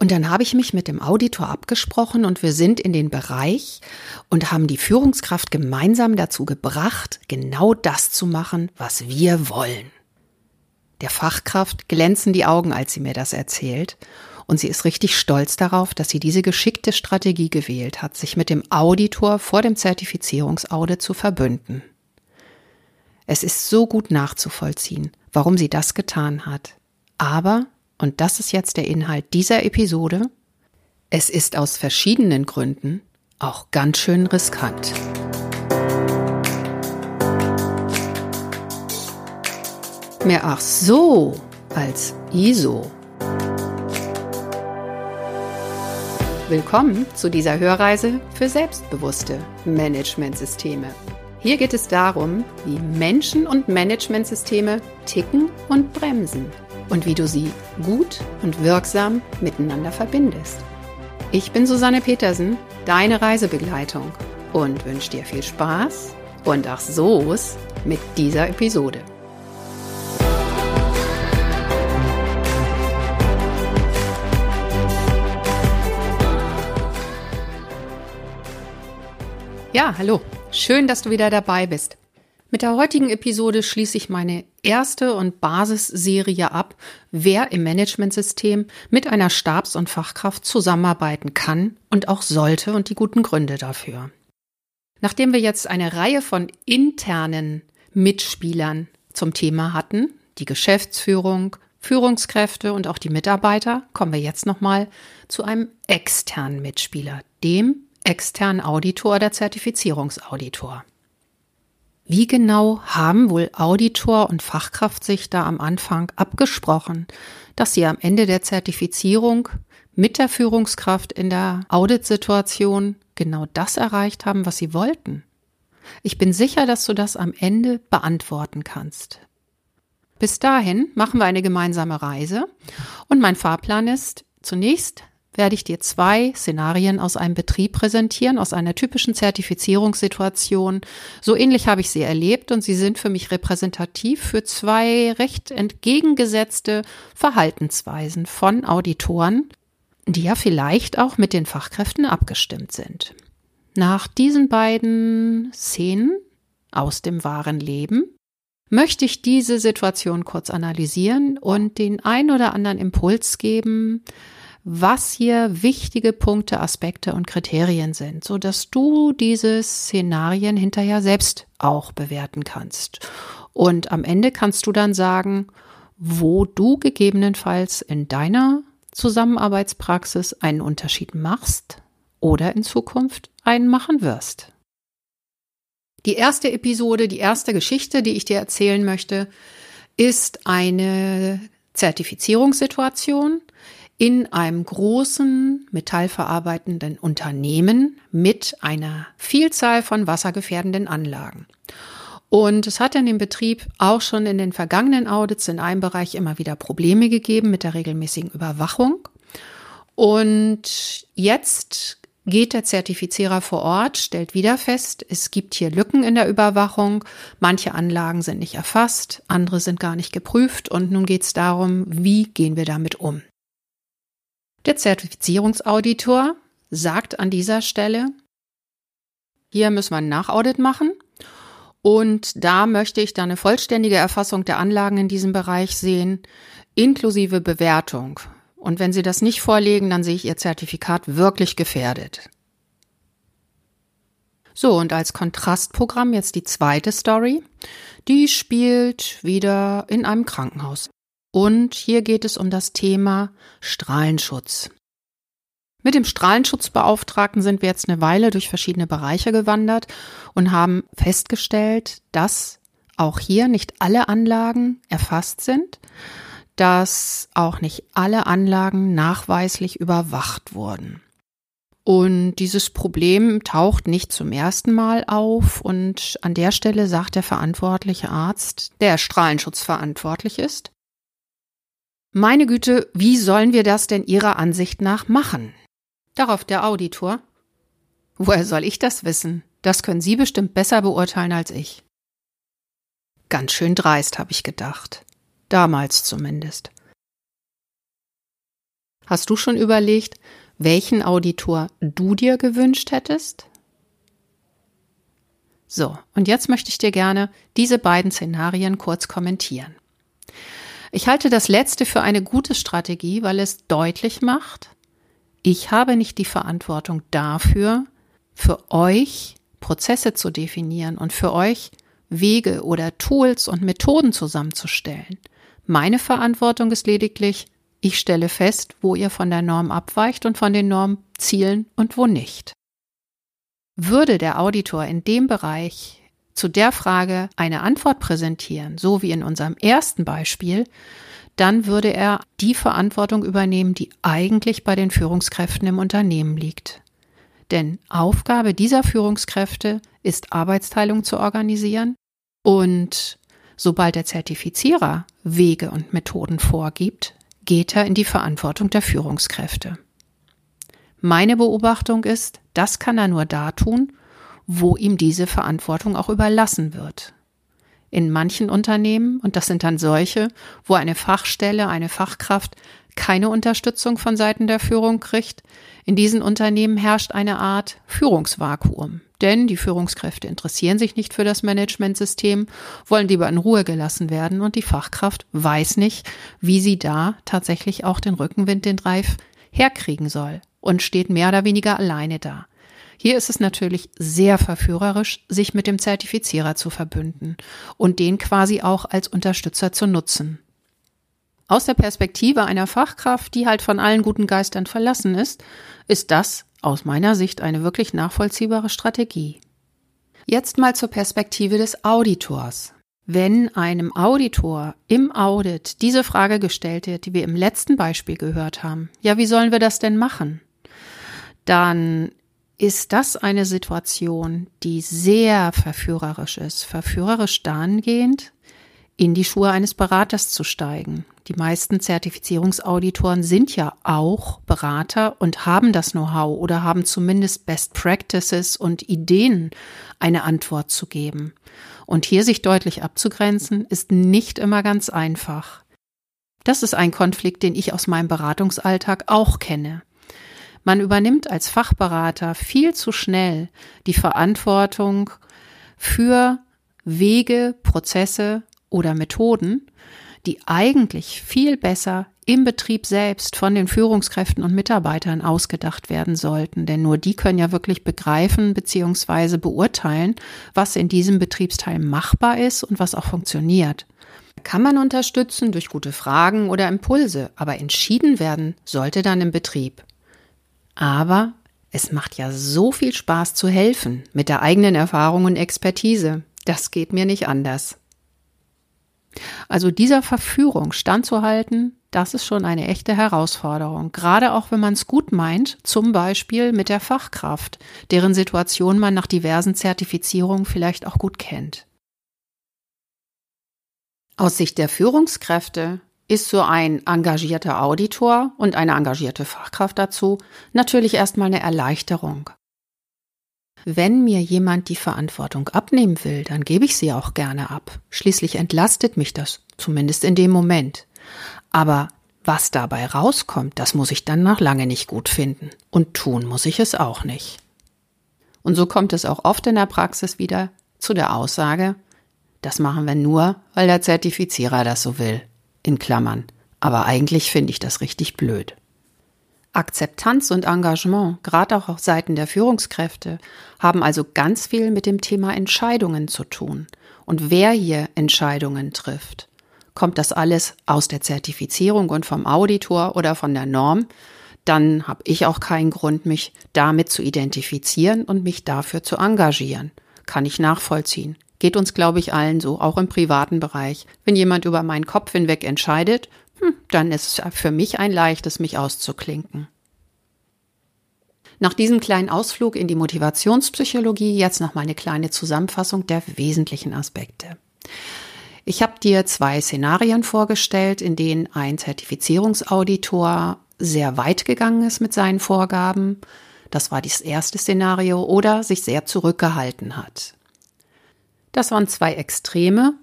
Und dann habe ich mich mit dem Auditor abgesprochen und wir sind in den Bereich und haben die Führungskraft gemeinsam dazu gebracht, genau das zu machen, was wir wollen. Der Fachkraft glänzen die Augen, als sie mir das erzählt. Und sie ist richtig stolz darauf, dass sie diese geschickte Strategie gewählt hat, sich mit dem Auditor vor dem Zertifizierungsaudit zu verbünden. Es ist so gut nachzuvollziehen, warum sie das getan hat. Aber und das ist jetzt der Inhalt dieser Episode, es ist aus verschiedenen Gründen auch ganz schön riskant. Mehr ach so als ISO. Willkommen zu dieser Hörreise für selbstbewusste Managementsysteme. Hier geht es darum, wie Menschen und Managementsysteme ticken und bremsen und wie du sie gut und wirksam miteinander verbindest. Ich bin Susanne Petersen, deine Reisebegleitung und wünsche dir viel Spaß und ach so's mit dieser Episode. Ja, hallo. Schön, dass du wieder dabei bist. Mit der heutigen Episode schließe ich meine erste und Basisserie ab, wer im Managementsystem mit einer Stabs- und Fachkraft zusammenarbeiten kann und auch sollte und die guten Gründe dafür. Nachdem wir jetzt eine Reihe von internen Mitspielern zum Thema hatten, die Geschäftsführung, Führungskräfte und auch die Mitarbeiter, kommen wir jetzt nochmal zu einem externen Mitspieler, dem externen Auditor der Zertifizierungsauditor. Wie genau haben wohl Auditor und Fachkraft sich da am Anfang abgesprochen, dass sie am Ende der Zertifizierung mit der Führungskraft in der Auditsituation genau das erreicht haben, was sie wollten? Ich bin sicher, dass du das am Ende beantworten kannst. Bis dahin machen wir eine gemeinsame Reise und mein Fahrplan ist zunächst werde ich dir zwei Szenarien aus einem Betrieb präsentieren, aus einer typischen Zertifizierungssituation. So ähnlich habe ich sie erlebt und sie sind für mich repräsentativ für zwei recht entgegengesetzte Verhaltensweisen von Auditoren, die ja vielleicht auch mit den Fachkräften abgestimmt sind. Nach diesen beiden Szenen aus dem wahren Leben möchte ich diese Situation kurz analysieren und den ein oder anderen Impuls geben, was hier wichtige Punkte, Aspekte und Kriterien sind, so dass du diese Szenarien hinterher selbst auch bewerten kannst. Und am Ende kannst du dann sagen, wo du gegebenenfalls in deiner Zusammenarbeitspraxis einen Unterschied machst oder in Zukunft einen machen wirst. Die erste Episode, die erste Geschichte, die ich dir erzählen möchte, ist eine Zertifizierungssituation, in einem großen metallverarbeitenden Unternehmen mit einer Vielzahl von wassergefährdenden Anlagen. Und es hat in dem Betrieb auch schon in den vergangenen Audits in einem Bereich immer wieder Probleme gegeben mit der regelmäßigen Überwachung. Und jetzt geht der Zertifizierer vor Ort, stellt wieder fest, es gibt hier Lücken in der Überwachung. Manche Anlagen sind nicht erfasst, andere sind gar nicht geprüft. Und nun geht es darum, wie gehen wir damit um. Der Zertifizierungsauditor sagt an dieser Stelle, hier müssen wir ein Nachaudit machen und da möchte ich dann eine vollständige Erfassung der Anlagen in diesem Bereich sehen, inklusive Bewertung. Und wenn Sie das nicht vorlegen, dann sehe ich Ihr Zertifikat wirklich gefährdet. So, und als Kontrastprogramm jetzt die zweite Story. Die spielt wieder in einem Krankenhaus. Und hier geht es um das Thema Strahlenschutz. Mit dem Strahlenschutzbeauftragten sind wir jetzt eine Weile durch verschiedene Bereiche gewandert und haben festgestellt, dass auch hier nicht alle Anlagen erfasst sind, dass auch nicht alle Anlagen nachweislich überwacht wurden. Und dieses Problem taucht nicht zum ersten Mal auf und an der Stelle sagt der verantwortliche Arzt, der Strahlenschutzverantwortlich ist, meine Güte, wie sollen wir das denn Ihrer Ansicht nach machen? Darauf der Auditor. Woher soll ich das wissen? Das können Sie bestimmt besser beurteilen als ich. Ganz schön dreist, habe ich gedacht. Damals zumindest. Hast du schon überlegt, welchen Auditor du dir gewünscht hättest? So, und jetzt möchte ich dir gerne diese beiden Szenarien kurz kommentieren. Ich halte das letzte für eine gute Strategie, weil es deutlich macht, ich habe nicht die Verantwortung dafür, für euch Prozesse zu definieren und für euch Wege oder Tools und Methoden zusammenzustellen. Meine Verantwortung ist lediglich, ich stelle fest, wo ihr von der Norm abweicht und von den Normzielen und wo nicht. Würde der Auditor in dem Bereich zu der Frage eine Antwort präsentieren, so wie in unserem ersten Beispiel, dann würde er die Verantwortung übernehmen, die eigentlich bei den Führungskräften im Unternehmen liegt. Denn Aufgabe dieser Führungskräfte ist Arbeitsteilung zu organisieren und sobald der Zertifizierer Wege und Methoden vorgibt, geht er in die Verantwortung der Führungskräfte. Meine Beobachtung ist, das kann er nur da tun, wo ihm diese Verantwortung auch überlassen wird. In manchen Unternehmen, und das sind dann solche, wo eine Fachstelle, eine Fachkraft keine Unterstützung von Seiten der Führung kriegt, in diesen Unternehmen herrscht eine Art Führungsvakuum. Denn die Führungskräfte interessieren sich nicht für das Managementsystem, wollen lieber in Ruhe gelassen werden und die Fachkraft weiß nicht, wie sie da tatsächlich auch den Rückenwind, den Drive herkriegen soll und steht mehr oder weniger alleine da. Hier ist es natürlich sehr verführerisch, sich mit dem Zertifizierer zu verbünden und den quasi auch als Unterstützer zu nutzen. Aus der Perspektive einer Fachkraft, die halt von allen guten Geistern verlassen ist, ist das aus meiner Sicht eine wirklich nachvollziehbare Strategie. Jetzt mal zur Perspektive des Auditors. Wenn einem Auditor im Audit diese Frage gestellt wird, die wir im letzten Beispiel gehört haben, ja, wie sollen wir das denn machen? Dann ist das eine Situation, die sehr verführerisch ist. Verführerisch dahingehend, in die Schuhe eines Beraters zu steigen. Die meisten Zertifizierungsauditoren sind ja auch Berater und haben das Know-how oder haben zumindest Best Practices und Ideen, eine Antwort zu geben. Und hier sich deutlich abzugrenzen, ist nicht immer ganz einfach. Das ist ein Konflikt, den ich aus meinem Beratungsalltag auch kenne. Man übernimmt als Fachberater viel zu schnell die Verantwortung für Wege, Prozesse oder Methoden, die eigentlich viel besser im Betrieb selbst von den Führungskräften und Mitarbeitern ausgedacht werden sollten. Denn nur die können ja wirklich begreifen bzw. beurteilen, was in diesem Betriebsteil machbar ist und was auch funktioniert. Kann man unterstützen durch gute Fragen oder Impulse, aber entschieden werden sollte dann im Betrieb. Aber es macht ja so viel Spaß zu helfen mit der eigenen Erfahrung und Expertise. Das geht mir nicht anders. Also dieser Verführung standzuhalten, das ist schon eine echte Herausforderung. Gerade auch wenn man es gut meint, zum Beispiel mit der Fachkraft, deren Situation man nach diversen Zertifizierungen vielleicht auch gut kennt. Aus Sicht der Führungskräfte ist so ein engagierter Auditor und eine engagierte Fachkraft dazu natürlich erstmal eine Erleichterung. Wenn mir jemand die Verantwortung abnehmen will, dann gebe ich sie auch gerne ab. Schließlich entlastet mich das, zumindest in dem Moment. Aber was dabei rauskommt, das muss ich dann noch lange nicht gut finden. Und tun muss ich es auch nicht. Und so kommt es auch oft in der Praxis wieder zu der Aussage, das machen wir nur, weil der Zertifizierer das so will. In Klammern. Aber eigentlich finde ich das richtig blöd. Akzeptanz und Engagement, gerade auch auf Seiten der Führungskräfte, haben also ganz viel mit dem Thema Entscheidungen zu tun. Und wer hier Entscheidungen trifft, kommt das alles aus der Zertifizierung und vom Auditor oder von der Norm, dann habe ich auch keinen Grund, mich damit zu identifizieren und mich dafür zu engagieren. Kann ich nachvollziehen. Geht uns, glaube ich, allen so, auch im privaten Bereich. Wenn jemand über meinen Kopf hinweg entscheidet, hm, dann ist es für mich ein leichtes, mich auszuklinken. Nach diesem kleinen Ausflug in die Motivationspsychologie jetzt noch mal eine kleine Zusammenfassung der wesentlichen Aspekte. Ich habe dir zwei Szenarien vorgestellt, in denen ein Zertifizierungsauditor sehr weit gegangen ist mit seinen Vorgaben. Das war das erste Szenario oder sich sehr zurückgehalten hat. Das waren zwei Extreme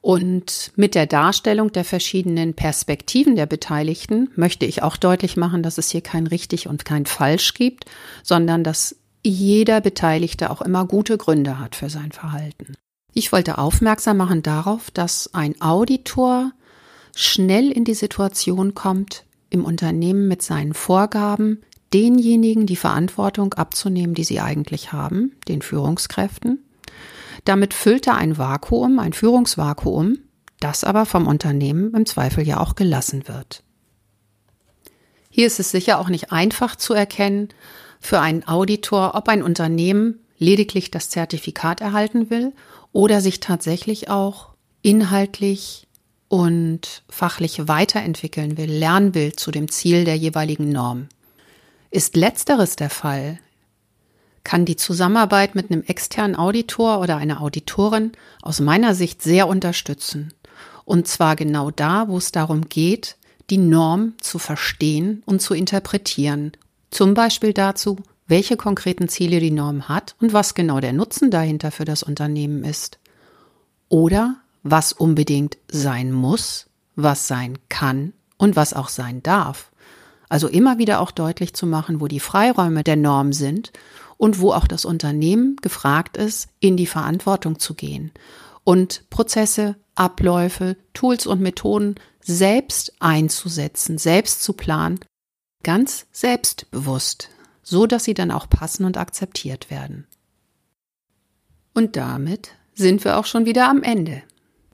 Und mit der Darstellung der verschiedenen Perspektiven der Beteiligten möchte ich auch deutlich machen, dass es hier kein richtig und kein falsch gibt, sondern dass jeder Beteiligte auch immer gute Gründe hat für sein Verhalten. Ich wollte aufmerksam machen darauf, dass ein Auditor schnell in die Situation kommt, im Unternehmen mit seinen Vorgaben denjenigen die Verantwortung abzunehmen, die sie eigentlich haben, den Führungskräften, damit füllt er ein Vakuum, ein Führungsvakuum, das aber vom Unternehmen im Zweifel ja auch gelassen wird. Hier ist es sicher auch nicht einfach zu erkennen für einen Auditor, ob ein Unternehmen lediglich das Zertifikat erhalten will oder sich tatsächlich auch inhaltlich und fachlich weiterentwickeln will, lernen will zu dem Ziel der jeweiligen Norm. Ist letzteres der Fall, kann die Zusammenarbeit mit einem externen Auditor oder einer Auditorin aus meiner Sicht sehr unterstützen. Und zwar genau da, wo es darum geht, die Norm zu verstehen und zu interpretieren. Zum Beispiel dazu, welche konkreten Ziele die Norm hat und was genau der Nutzen dahinter für das Unternehmen ist. Oder was unbedingt sein muss, was sein kann und was auch sein darf. Also immer wieder auch deutlich zu machen, wo die Freiräume der Norm sind und wo auch das Unternehmen gefragt ist, in die Verantwortung zu gehen und Prozesse, Abläufe, Tools und Methoden selbst einzusetzen, selbst zu planen, ganz selbstbewusst, so dass sie dann auch passen und akzeptiert werden. Und damit sind wir auch schon wieder am Ende.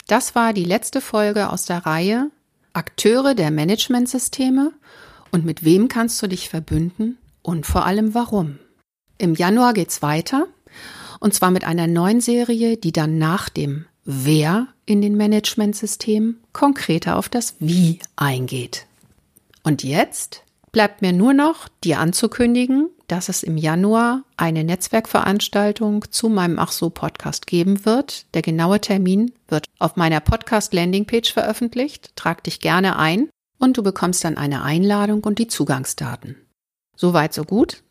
Das war die letzte Folge aus der Reihe Akteure der Managementsysteme und mit wem kannst du dich verbünden und vor allem warum. Im Januar geht's weiter und zwar mit einer neuen Serie, die dann nach dem Wer in den Managementsystemen konkreter auf das Wie eingeht. Und jetzt bleibt mir nur noch, dir anzukündigen, dass es im Januar eine Netzwerkveranstaltung zu meinem Ach so Podcast geben wird. Der genaue Termin wird auf meiner Podcast Landingpage veröffentlicht. Trag dich gerne ein und du bekommst dann eine Einladung und die Zugangsdaten. Soweit so gut.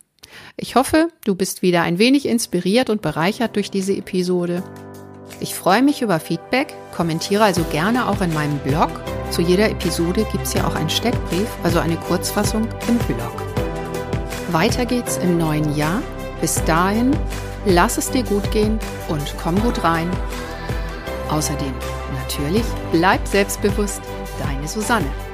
Ich hoffe, du bist wieder ein wenig inspiriert und bereichert durch diese Episode. Ich freue mich über Feedback, kommentiere also gerne auch in meinem Blog. Zu jeder Episode gibt es ja auch einen Steckbrief, also eine Kurzfassung im Blog. Weiter geht's im neuen Jahr. Bis dahin, lass es dir gut gehen und komm gut rein. Außerdem, natürlich, bleib selbstbewusst, deine Susanne.